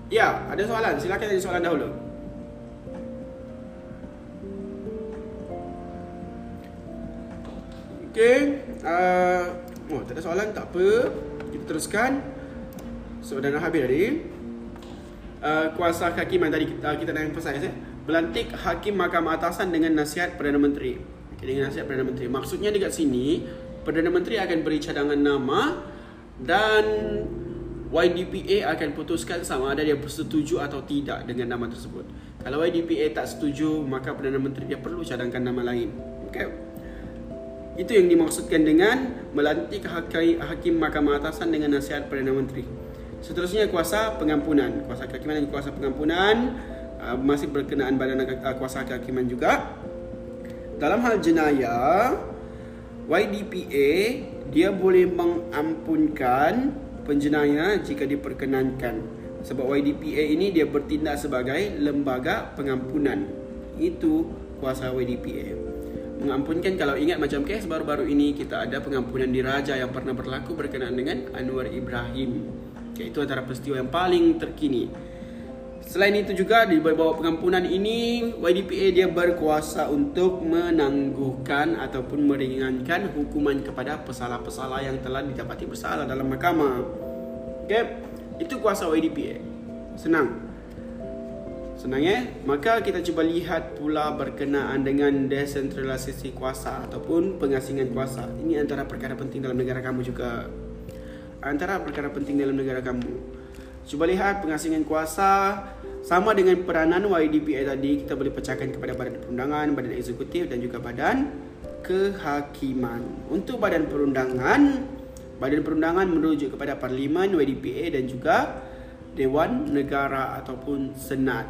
Ya, ada soalan. Silakan ada soalan dahulu. Okey. Uh, oh, tak ada soalan, tak apa. Kita teruskan. So, dah habis tadi. Uh, kuasa hakiman tadi kita, kita nak emphasize eh. Belantik hakim mahkamah atasan dengan nasihat Perdana Menteri. Okay, dengan nasihat Perdana Menteri. Maksudnya dekat sini, Perdana Menteri akan beri cadangan nama dan YDPA akan putuskan sama ada dia bersetuju atau tidak dengan nama tersebut. Kalau YDPA tak setuju, maka Perdana Menteri dia perlu cadangkan nama lain. Okay. Itu yang dimaksudkan dengan melantik hakim mahkamah atasan dengan nasihat Perdana Menteri. Seterusnya kuasa pengampunan. Kuasa kehakiman dan kuasa pengampunan masih berkenaan badan uh, kuasa kehakiman juga. Dalam hal jenayah, YDPA dia boleh mengampunkan penjenayah jika diperkenankan. Sebab YDPA ini dia bertindak sebagai lembaga pengampunan. Itu kuasa YDPA mengampunkan kalau ingat macam kes baru-baru ini kita ada pengampunan diraja yang pernah berlaku berkenaan dengan Anwar Ibrahim. Okay, itu antara peristiwa yang paling terkini. Selain itu juga di bawah pengampunan ini YDPA dia berkuasa untuk menangguhkan ataupun meringankan hukuman kepada pesalah-pesalah yang telah didapati bersalah dalam mahkamah. Okay, itu kuasa YDPA. Senang. Senang ya? Maka kita cuba lihat pula berkenaan dengan desentralisasi kuasa ataupun pengasingan kuasa. Ini antara perkara penting dalam negara kamu juga. antara perkara penting dalam negara kamu. Cuba lihat pengasingan kuasa sama dengan peranan YDPA tadi kita boleh pecahkan kepada badan perundangan, badan eksekutif dan juga badan kehakiman. Untuk badan perundangan, badan perundangan merujuk kepada parlimen, YDPA dan juga Dewan Negara ataupun Senat.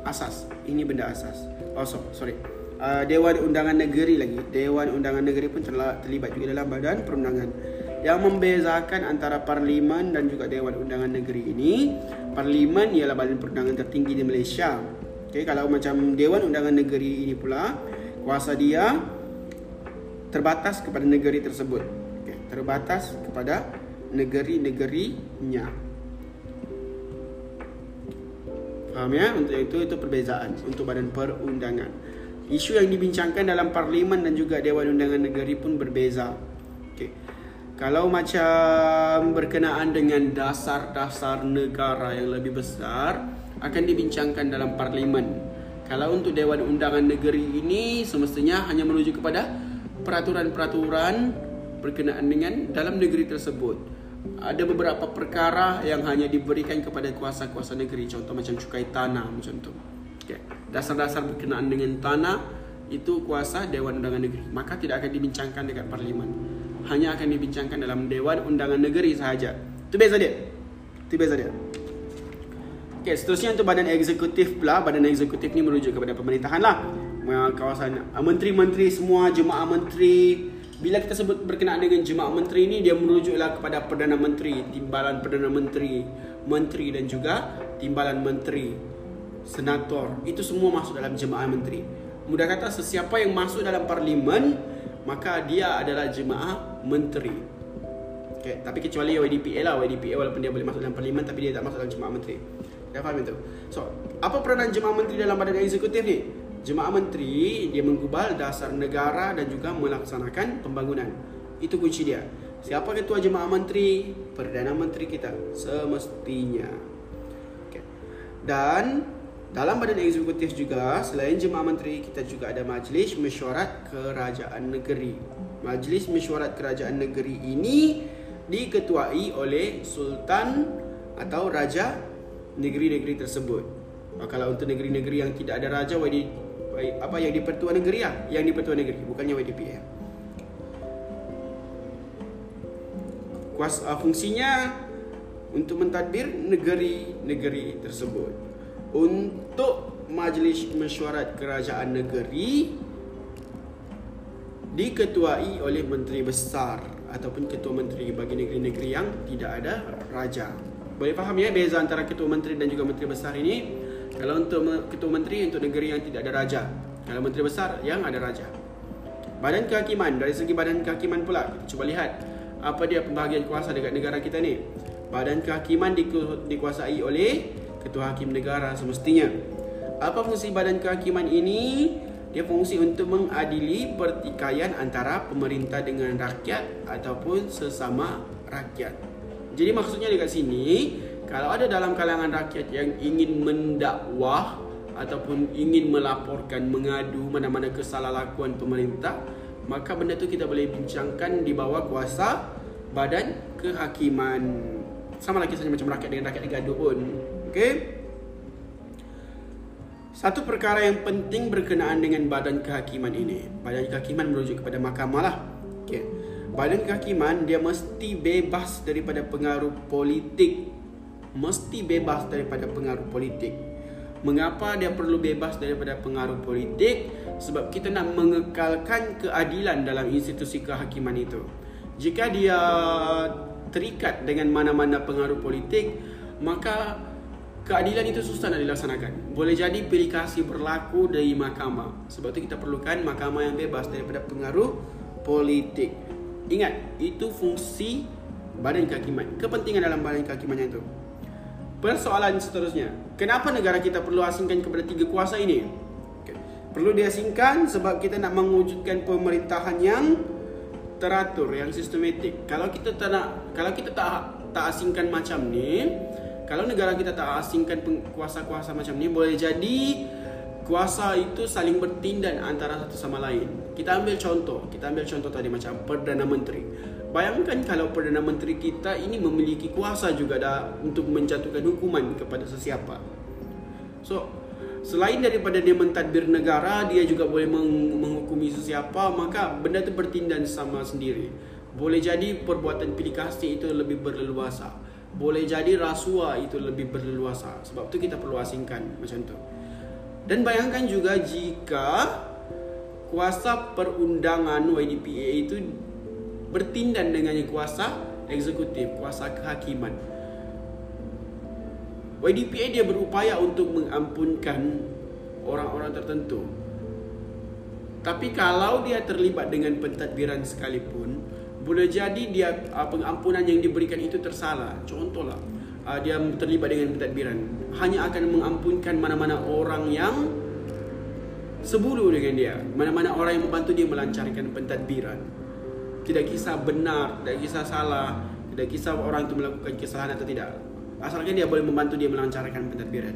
Asas. Ini benda asas. Oh, sorry. Uh, Dewan Undangan Negeri lagi. Dewan Undangan Negeri pun terlibat juga dalam badan perundangan. Yang membezakan antara Parlimen dan juga Dewan Undangan Negeri ini, Parlimen ialah badan perundangan tertinggi di Malaysia. Okay, kalau macam Dewan Undangan Negeri ini pula, kuasa dia terbatas kepada negeri tersebut. Okay, terbatas kepada negeri-negerinya. Faham ya? Untuk itu itu perbezaan untuk badan perundangan. Isu yang dibincangkan dalam parlimen dan juga Dewan Undangan Negeri pun berbeza. Kalau macam berkenaan dengan dasar-dasar negara yang lebih besar akan dibincangkan dalam parlimen. Kalau untuk Dewan Undangan Negeri ini semestinya hanya menuju kepada peraturan-peraturan berkenaan dengan dalam negeri tersebut ada beberapa perkara yang hanya diberikan kepada kuasa-kuasa negeri contoh macam cukai tanah macam tu okay. dasar-dasar berkenaan dengan tanah itu kuasa Dewan Undangan Negeri maka tidak akan dibincangkan dekat parlimen hanya akan dibincangkan dalam Dewan Undangan Negeri sahaja. Itu beza dia. Itu beza dia. Okay, seterusnya untuk badan eksekutif pula. Badan eksekutif ni merujuk kepada pemerintahan lah. Kawasan menteri-menteri semua Jemaah menteri. Bila kita sebut berkenaan dengan jemaah menteri ini dia merujuklah kepada perdana menteri, timbalan perdana menteri, menteri dan juga timbalan menteri, senator. Itu semua masuk dalam jemaah menteri. Mudah kata sesiapa yang masuk dalam parlimen maka dia adalah jemaah menteri. Okay, tapi kecuali YDPA lah, YDPA walaupun dia boleh masuk dalam parlimen tapi dia tak masuk dalam jemaah menteri. Dah faham itu? So, apa peranan jemaah menteri dalam badan eksekutif ni? Jemaah menteri dia menggubal dasar negara dan juga melaksanakan pembangunan. Itu kunci dia. Siapa ketua jemaah menteri? Perdana menteri kita semestinya. Okay. Dan dalam badan eksekutif juga selain jemaah menteri kita juga ada majlis mesyuarat kerajaan negeri. Majlis mesyuarat kerajaan negeri ini diketuai oleh sultan atau raja negeri-negeri tersebut. Kalau untuk negeri-negeri yang tidak ada raja, apa yang di Pertuan Negeri lah yang di Pertuan Negeri bukannya YDPM kuasa uh, fungsinya untuk mentadbir negeri-negeri tersebut untuk majlis mesyuarat kerajaan negeri diketuai oleh menteri besar ataupun ketua menteri bagi negeri-negeri yang tidak ada raja boleh faham ya beza antara ketua menteri dan juga menteri besar ini kalau untuk ketua menteri untuk negeri yang tidak ada raja. Kalau menteri besar yang ada raja. Badan kehakiman dari segi badan kehakiman pula kita cuba lihat apa dia pembahagian kuasa dekat negara kita ni. Badan kehakiman diku, dikuasai oleh ketua hakim negara semestinya. Apa fungsi badan kehakiman ini? Dia fungsi untuk mengadili pertikaian antara pemerintah dengan rakyat ataupun sesama rakyat. Jadi maksudnya dekat sini kalau ada dalam kalangan rakyat yang ingin mendakwah ataupun ingin melaporkan mengadu mana-mana kesalahlakuan pemerintah maka benda tu kita boleh bincangkan di bawah kuasa badan kehakiman sama lagi saja macam rakyat dengan rakyat digaduh pun okey satu perkara yang penting berkenaan dengan badan kehakiman ini badan kehakiman merujuk kepada mahkamah lah okey badan kehakiman dia mesti bebas daripada pengaruh politik mesti bebas daripada pengaruh politik. Mengapa dia perlu bebas daripada pengaruh politik? Sebab kita nak mengekalkan keadilan dalam institusi kehakiman itu. Jika dia terikat dengan mana-mana pengaruh politik, maka keadilan itu susah nak dilaksanakan. Boleh jadi pilih kasih berlaku dari mahkamah. Sebab itu kita perlukan mahkamah yang bebas daripada pengaruh politik. Ingat, itu fungsi badan kehakiman. Kepentingan dalam badan kehakiman itu. Persoalan seterusnya, kenapa negara kita perlu asingkan kepada tiga kuasa ini? Perlu diasingkan sebab kita nak mewujudkan pemerintahan yang teratur, yang sistematik. Kalau kita tak nak, kalau kita tak tak asingkan macam ni, kalau negara kita tak asingkan kuasa-kuasa macam ni, boleh jadi kuasa itu saling bertindan antara satu sama lain. Kita ambil contoh, kita ambil contoh tadi macam Perdana Menteri. Bayangkan kalau Perdana Menteri kita ini memiliki kuasa juga dah untuk menjatuhkan hukuman kepada sesiapa. So, selain daripada dia mentadbir negara, dia juga boleh meng- menghukumi sesiapa, maka benda itu bertindan sama sendiri. Boleh jadi perbuatan pilih kasih itu lebih berleluasa. Boleh jadi rasuah itu lebih berleluasa. Sebab itu kita perlu asingkan macam tu. Dan bayangkan juga jika kuasa perundangan YDPA itu bertindan dengan kuasa eksekutif, kuasa kehakiman. YDPA dia berupaya untuk mengampunkan orang-orang tertentu. Tapi kalau dia terlibat dengan pentadbiran sekalipun, boleh jadi dia pengampunan yang diberikan itu tersalah. Contohlah, uh, dia terlibat dengan pentadbiran. Hanya akan mengampunkan mana-mana orang yang sebulu dengan dia. Mana-mana orang yang membantu dia melancarkan pentadbiran. Tidak kisah benar tidak kisah salah tidak kisah orang itu melakukan kesalahan atau tidak. Asalkan dia boleh membantu dia melancarkan pentadbiran.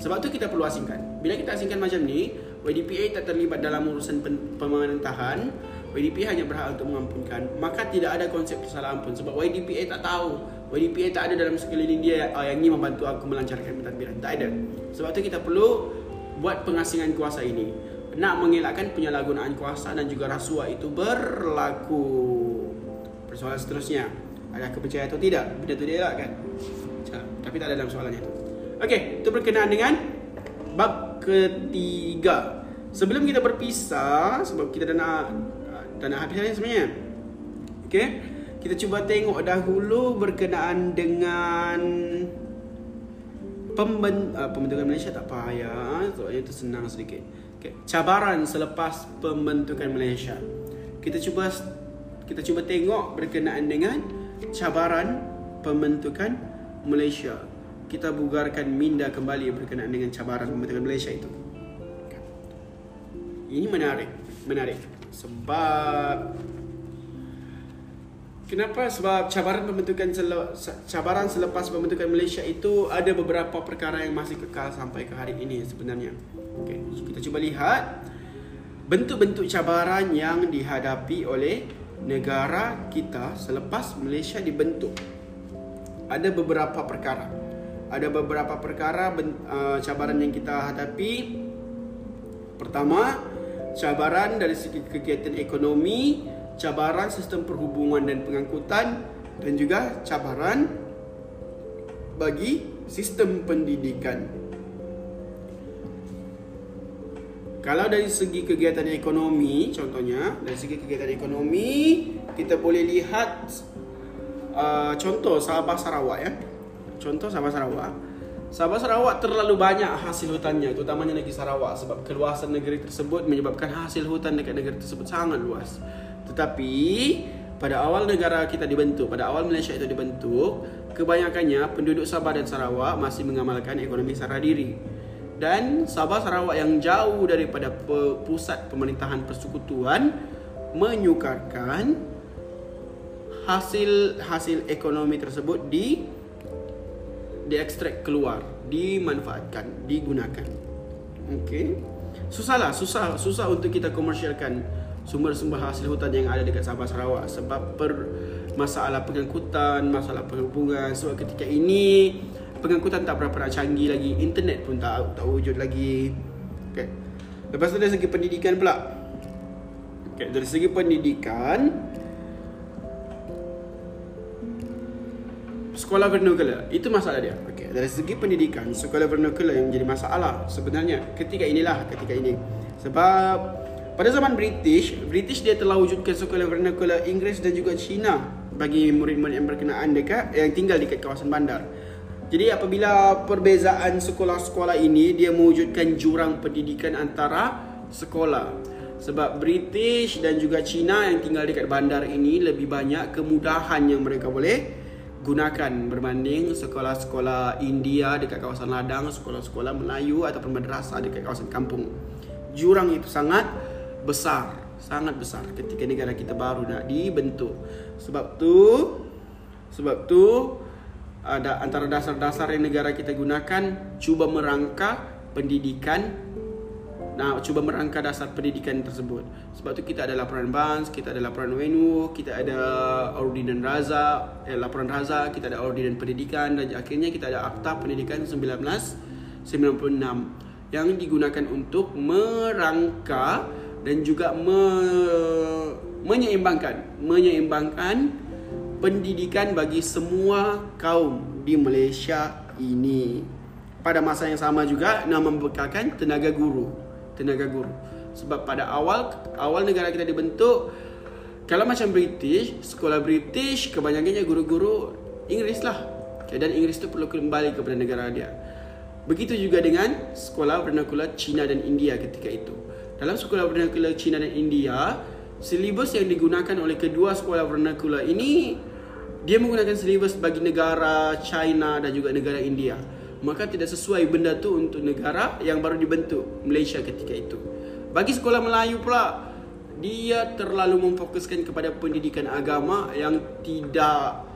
Sebab itu kita perlu asingkan. Bila kita asingkan macam ni YDPA tak terlibat dalam urusan pemerintahan YDPA hanya berhak untuk mengampunkan maka tidak ada konsep kesalahan pun sebab YDPA tak tahu YDPA tak ada dalam sekeliling dia oh, yang ini membantu aku melancarkan pentadbiran. Tak ada. Sebab itu kita perlu buat pengasingan kuasa ini. Nak mengelakkan penyalahgunaan kuasa dan juga rasuah itu berlaku. Persoalan seterusnya. Ada kepercayaan atau tidak? Benda itu dia elakkan. Tapi tak ada dalam soalannya itu. Okey, itu berkenaan dengan bab ketiga. Sebelum kita berpisah, sebab kita dah nak, dah nak habis sebenarnya. Okey. Kita cuba tengok dahulu berkenaan dengan pemben, uh, pembentukan Malaysia tak payah soalnya itu senang sedikit. Okay. Cabaran selepas pembentukan Malaysia. Kita cuba kita cuba tengok berkenaan dengan cabaran pembentukan Malaysia. Kita bugarkan minda kembali berkenaan dengan cabaran pembentukan Malaysia itu. Ini menarik, menarik. Sebab Kenapa? Sebab cabaran pembentukan cabaran selepas pembentukan Malaysia itu ada beberapa perkara yang masih kekal sampai ke hari ini sebenarnya. Okey, kita cuba lihat bentuk-bentuk cabaran yang dihadapi oleh negara kita selepas Malaysia dibentuk. Ada beberapa perkara. Ada beberapa perkara uh, cabaran yang kita hadapi. Pertama, cabaran dari segi kegiatan ekonomi cabaran sistem perhubungan dan pengangkutan dan juga cabaran bagi sistem pendidikan. Kalau dari segi kegiatan ekonomi, contohnya dari segi kegiatan ekonomi, kita boleh lihat uh, contoh Sabah Sarawak ya. Contoh Sabah Sarawak. Sabah Sarawak terlalu banyak hasil hutannya, terutamanya negeri Sarawak sebab keluasan negeri tersebut menyebabkan hasil hutan dekat negeri tersebut sangat luas. Tetapi pada awal negara kita dibentuk, pada awal Malaysia itu dibentuk, kebanyakannya penduduk Sabah dan Sarawak masih mengamalkan ekonomi sara diri. Dan Sabah Sarawak yang jauh daripada pusat pemerintahan persekutuan menyukarkan hasil hasil ekonomi tersebut di diekstrak keluar, dimanfaatkan, digunakan. Okey. Susahlah, susah susah untuk kita komersialkan sumber-sumber hasil hutan yang ada dekat Sabah Sarawak sebab per masalah pengangkutan, masalah perhubungan sebab ketika ini pengangkutan tak berapa nak canggih lagi, internet pun tak tak wujud lagi. Okay. Lepas tu dari segi pendidikan pula. Okay, dari segi pendidikan sekolah vernacular itu masalah dia. Okay. Dari segi pendidikan sekolah vernacular yang menjadi masalah sebenarnya ketika inilah ketika ini. Sebab pada zaman British, British dia telah wujudkan sekolah vernacular Inggeris dan juga Cina bagi murid-murid yang berkenaan dekat yang tinggal di kawasan bandar. Jadi apabila perbezaan sekolah-sekolah ini dia mewujudkan jurang pendidikan antara sekolah. Sebab British dan juga Cina yang tinggal dekat bandar ini lebih banyak kemudahan yang mereka boleh gunakan berbanding sekolah-sekolah India dekat kawasan ladang, sekolah-sekolah Melayu ataupun madrasah dekat kawasan kampung. Jurang itu sangat besar sangat besar ketika negara kita baru nak dibentuk sebab tu sebab tu ada antara dasar-dasar yang negara kita gunakan cuba merangka pendidikan nak cuba merangka dasar pendidikan tersebut. Sebab tu kita ada laporan BANS, kita ada laporan WENU, kita ada ordinan Raza, eh, laporan Raza, kita ada ordinan pendidikan dan akhirnya kita ada Akta Pendidikan 1996 yang digunakan untuk merangka dan juga me, menyeimbangkan menyeimbangkan pendidikan bagi semua kaum di Malaysia ini. Pada masa yang sama juga nak membekalkan tenaga guru tenaga guru. Sebab pada awal awal negara kita dibentuk kalau macam British, sekolah British kebanyakannya guru-guru Inggeris lah. Dan Inggeris tu perlu kembali kepada negara dia. Begitu juga dengan sekolah vernakula Cina dan India ketika itu. Dalam sekolah vernakula Cina dan India, silibus yang digunakan oleh kedua sekolah vernakula ini dia menggunakan silibus bagi negara China dan juga negara India maka tidak sesuai benda tu untuk negara yang baru dibentuk Malaysia ketika itu. Bagi sekolah Melayu pula dia terlalu memfokuskan kepada pendidikan agama yang tidak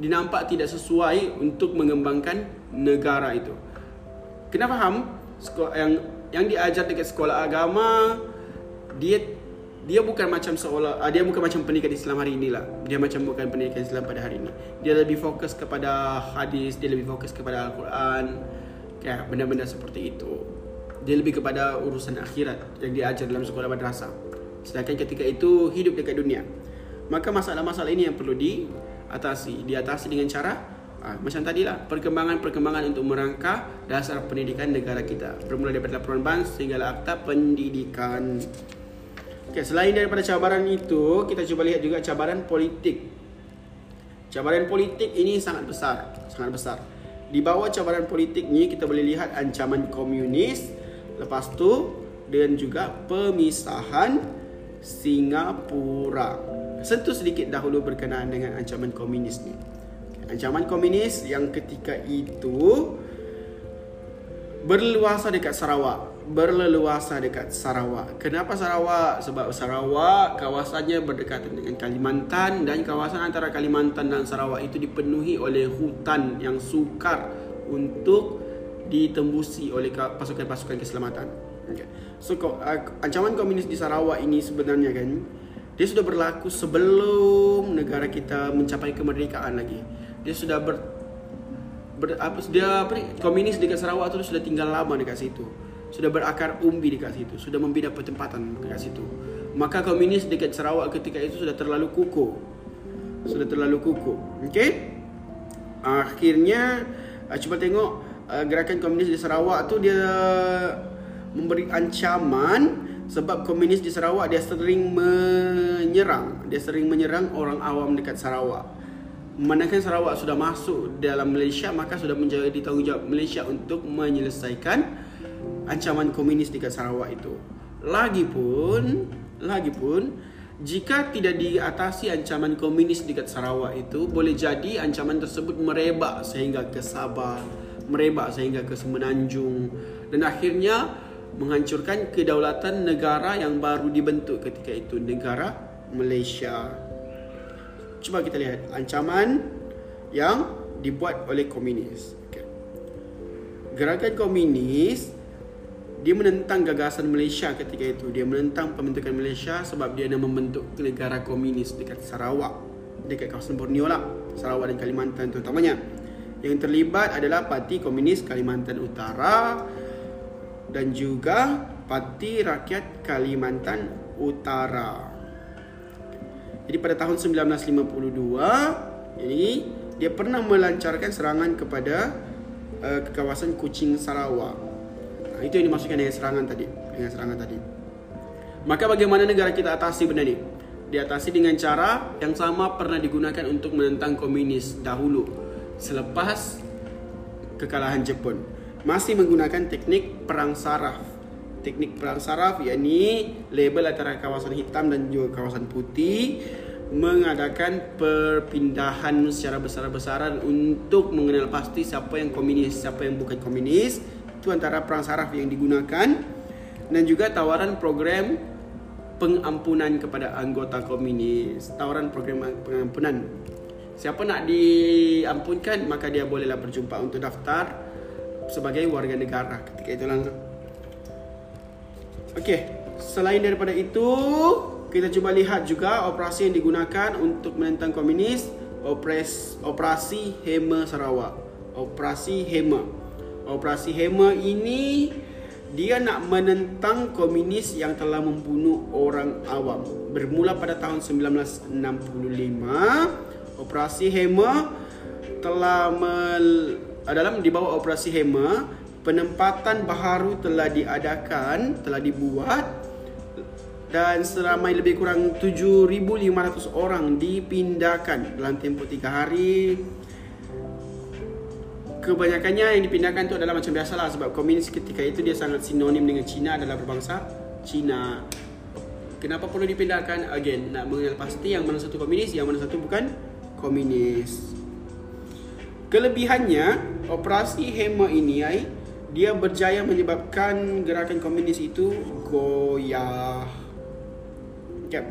dinampak tidak sesuai untuk mengembangkan negara itu. Kena faham sekolah yang yang diajar dekat sekolah agama dia dia bukan macam seolah uh, dia bukan macam pendidikan Islam hari inilah. Dia macam bukan pendidikan Islam pada hari ini. Dia lebih fokus kepada hadis, dia lebih fokus kepada Al-Quran. Kayak benda-benda seperti itu. Dia lebih kepada urusan akhirat yang diajar dalam sekolah madrasah. Sedangkan ketika itu hidup dekat dunia. Maka masalah-masalah ini yang perlu diatasi. Diatasi dengan cara Ah, macam tadi lah perkembangan-perkembangan untuk merangka dasar pendidikan negara kita bermula daripada laporan bans sehingga akta pendidikan. Okay, selain daripada cabaran itu, kita cuba lihat juga cabaran politik. Cabaran politik ini sangat besar, sangat besar. Di bawah cabaran politik ni kita boleh lihat ancaman komunis, lepas tu dan juga pemisahan Singapura. Sentuh sedikit dahulu berkenaan dengan ancaman komunis ni. Ancaman komunis yang ketika itu berluasa dekat Sarawak berleluasa dekat Sarawak. Kenapa Sarawak? Sebab Sarawak kawasannya berdekatan dengan Kalimantan dan kawasan antara Kalimantan dan Sarawak itu dipenuhi oleh hutan yang sukar untuk ditembusi oleh pasukan-pasukan keselamatan. Okay. So uh, ancaman komunis di Sarawak ini sebenarnya kan dia sudah berlaku sebelum negara kita mencapai kemerdekaan lagi. Dia sudah ber, ber apa dia apa ni komunis dekat Sarawak tu sudah tinggal lama dekat situ sudah berakar umbi dekat situ, sudah membina pertempatan dekat situ. Maka komunis dekat Sarawak ketika itu sudah terlalu kukuh. Sudah terlalu kukuh. Okey? Akhirnya ah, cuba tengok ah, gerakan komunis di Sarawak tu dia memberi ancaman sebab komunis di Sarawak dia sering menyerang, dia sering menyerang orang awam dekat Sarawak. Manakala Sarawak sudah masuk dalam Malaysia maka sudah menjadi tanggungjawab Malaysia untuk menyelesaikan ancaman komunis dekat Sarawak itu. Lagipun, lagipun jika tidak diatasi ancaman komunis dekat Sarawak itu, boleh jadi ancaman tersebut merebak sehingga ke Sabah, merebak sehingga ke Semenanjung dan akhirnya menghancurkan kedaulatan negara yang baru dibentuk ketika itu, negara Malaysia. Cuba kita lihat ancaman yang dibuat oleh komunis. Gerakan komunis dia menentang gagasan Malaysia ketika itu. Dia menentang pembentukan Malaysia sebab dia nak membentuk negara komunis dekat Sarawak. Dekat kawasan Borneo lah. Sarawak dan Kalimantan terutamanya. Yang terlibat adalah Parti Komunis Kalimantan Utara dan juga Parti Rakyat Kalimantan Utara. Jadi pada tahun 1952, ini dia pernah melancarkan serangan kepada uh, kawasan Kuching Sarawak. Ha, itu yang dimaksudkan dengan serangan tadi, dengan serangan tadi. Maka bagaimana negara kita atasi benda ni? Diatasi dengan cara yang sama pernah digunakan untuk menentang komunis dahulu selepas kekalahan Jepun. Masih menggunakan teknik perang saraf. Teknik perang saraf yakni label antara kawasan hitam dan juga kawasan putih mengadakan perpindahan secara besar-besaran untuk mengenal pasti siapa yang komunis, siapa yang bukan komunis itu antara perang saraf yang digunakan dan juga tawaran program pengampunan kepada anggota komunis tawaran program pengampunan siapa nak diampunkan maka dia bolehlah berjumpa untuk daftar sebagai warga negara ketika itu langsung Okey, selain daripada itu, kita cuba lihat juga operasi yang digunakan untuk menentang komunis, operasi, operasi Hema Sarawak. Operasi Hema. Operasi Hema ini dia nak menentang komunis yang telah membunuh orang awam. Bermula pada tahun 1965, operasi Hema telah mel, dalam di bawah operasi Hema penempatan baharu telah diadakan, telah dibuat dan seramai lebih kurang 7,500 orang dipindahkan dalam tempoh 3 hari. Kebanyakannya yang dipindahkan itu adalah macam biasalah sebab komunis ketika itu dia sangat sinonim dengan Cina adalah berbangsa Cina. Kenapa perlu dipindahkan? Again, nak mengenal pasti yang mana satu komunis, yang mana satu bukan komunis. Kelebihannya, operasi Hema ini ay, dia berjaya menyebabkan gerakan komunis itu goyah. Okay.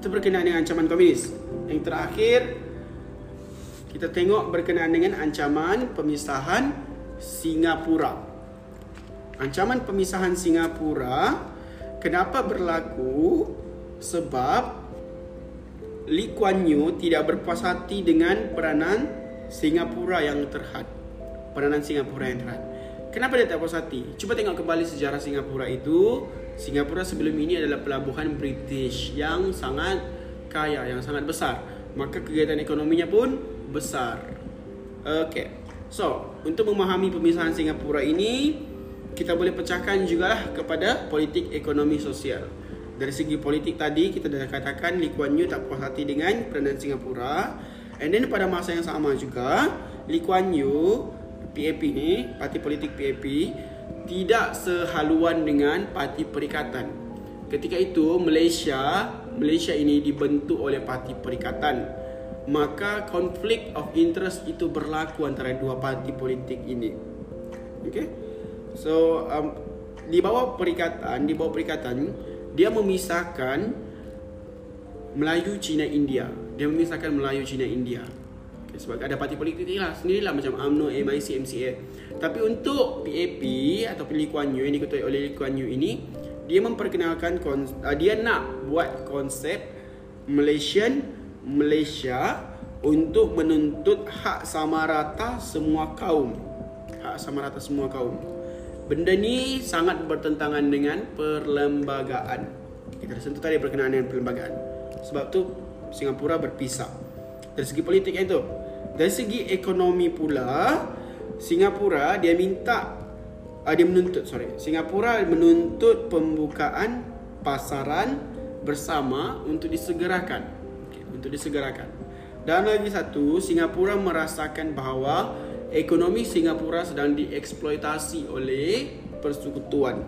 Itu berkenaan dengan ancaman komunis. Yang terakhir, kita tengok berkenaan dengan ancaman pemisahan Singapura. Ancaman pemisahan Singapura kenapa berlaku? Sebab Lee Kuan Yew tidak berpuas hati dengan peranan Singapura yang terhad. Peranan Singapura yang terhad. Kenapa dia tak puas hati? Cuba tengok kembali sejarah Singapura itu. Singapura sebelum ini adalah pelabuhan British yang sangat kaya, yang sangat besar. Maka kegiatan ekonominya pun besar. Okay. So, untuk memahami pemisahan Singapura ini, kita boleh pecahkan juga kepada politik ekonomi sosial. Dari segi politik tadi, kita dah katakan Lee Kuan Yew tak puas hati dengan peranan Singapura. And then pada masa yang sama juga, Lee Kuan Yew PAP ni, parti politik PAP tidak sehaluan dengan parti perikatan. Ketika itu Malaysia, Malaysia ini dibentuk oleh parti perikatan. Maka konflik of interest itu berlaku antara dua parti politik ini. Okay? So um, di bawah perikatan, di bawah perikatan dia memisahkan Melayu, Cina, India. Dia memisahkan Melayu, Cina, India sebab ada parti politik ni lah sendirilah macam UMNO, MIC, MCA. Tapi untuk PAP atau Lee Kuan Yew yang diketuai oleh Lee Kuan Yew ini dia memperkenalkan uh, dia nak buat konsep Malaysian Malaysia untuk menuntut hak sama rata semua kaum. Hak sama rata semua kaum. Benda ni sangat bertentangan dengan perlembagaan. Kita sentuh tadi berkenaan dengan perlembagaan. Sebab tu Singapura berpisah. Dari segi politik itu, dari segi ekonomi pula Singapura dia minta uh, dia menuntut sorry Singapura menuntut pembukaan pasaran bersama untuk disegerakan untuk disegerakan dan lagi satu Singapura merasakan bahawa ekonomi Singapura sedang dieksploitasi oleh persekutuan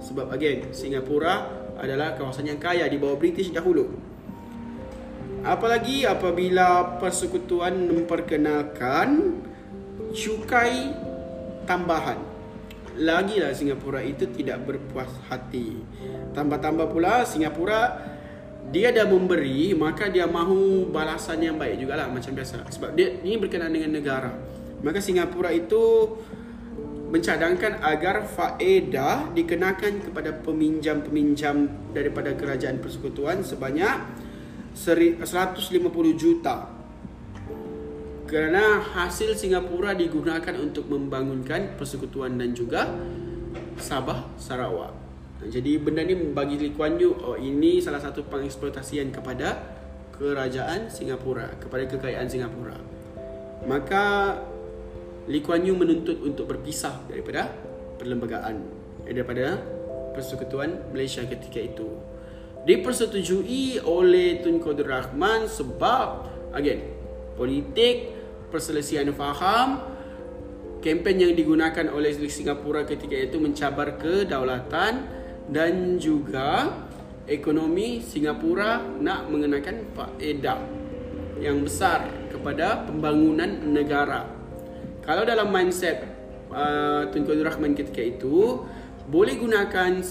sebab again Singapura adalah kawasan yang kaya di bawah British dahulu Apalagi apabila persekutuan memperkenalkan cukai tambahan. Lagilah Singapura itu tidak berpuas hati. Tambah-tambah pula Singapura dia dah memberi maka dia mahu balasan yang baik jugalah macam biasa sebab dia ini berkenaan dengan negara. Maka Singapura itu mencadangkan agar faedah dikenakan kepada peminjam-peminjam daripada kerajaan persekutuan sebanyak 150 juta kerana hasil Singapura digunakan untuk membangunkan persekutuan dan juga Sabah Sarawak. Jadi benda ni bagi Lee Kuan Yew oh ini salah satu pengeksploitasian kepada kerajaan Singapura, kepada kekayaan Singapura. Maka Lee Kuan Yew menuntut untuk berpisah daripada perlembagaan daripada persekutuan Malaysia ketika itu dipersetujui oleh Tunku Abdul Rahman sebab again politik perselisihan faham kempen yang digunakan oleh Singapura ketika itu mencabar kedaulatan dan juga ekonomi Singapura nak mengenakan faedah yang besar kepada pembangunan negara. Kalau dalam mindset uh, Tunku Abdul Rahman ketika itu boleh gunakan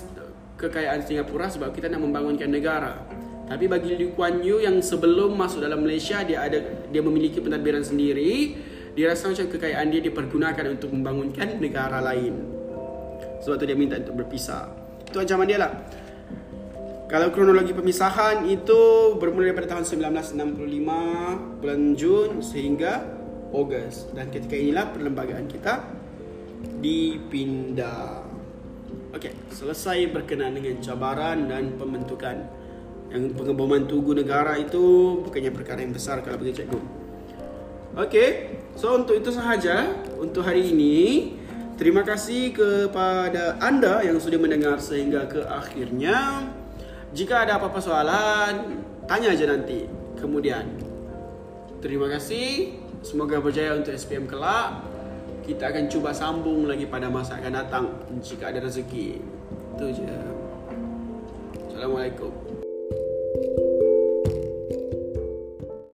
kekayaan Singapura sebab kita nak membangunkan negara. Tapi bagi Lee Kuan Yew yang sebelum masuk dalam Malaysia dia ada dia memiliki pentadbiran sendiri, dia rasa macam kekayaan dia dipergunakan untuk membangunkan negara lain. Sebab tu dia minta untuk berpisah. Itu ancaman dia lah. Kalau kronologi pemisahan itu bermula daripada tahun 1965 bulan Jun sehingga Ogos dan ketika inilah perlembagaan kita dipindah. Okey, selesai berkenaan dengan cabaran dan pembentukan yang pengeboman tugu negara itu bukannya perkara yang besar kalau bagi cikgu. Okey, so untuk itu sahaja untuk hari ini. Terima kasih kepada anda yang sudah mendengar sehingga ke akhirnya. Jika ada apa-apa soalan, tanya aja nanti. Kemudian, terima kasih. Semoga berjaya untuk SPM kelak. Kita akan cuba sambung lagi pada masa akan datang jika ada rezeki. Itu je. Assalamualaikum.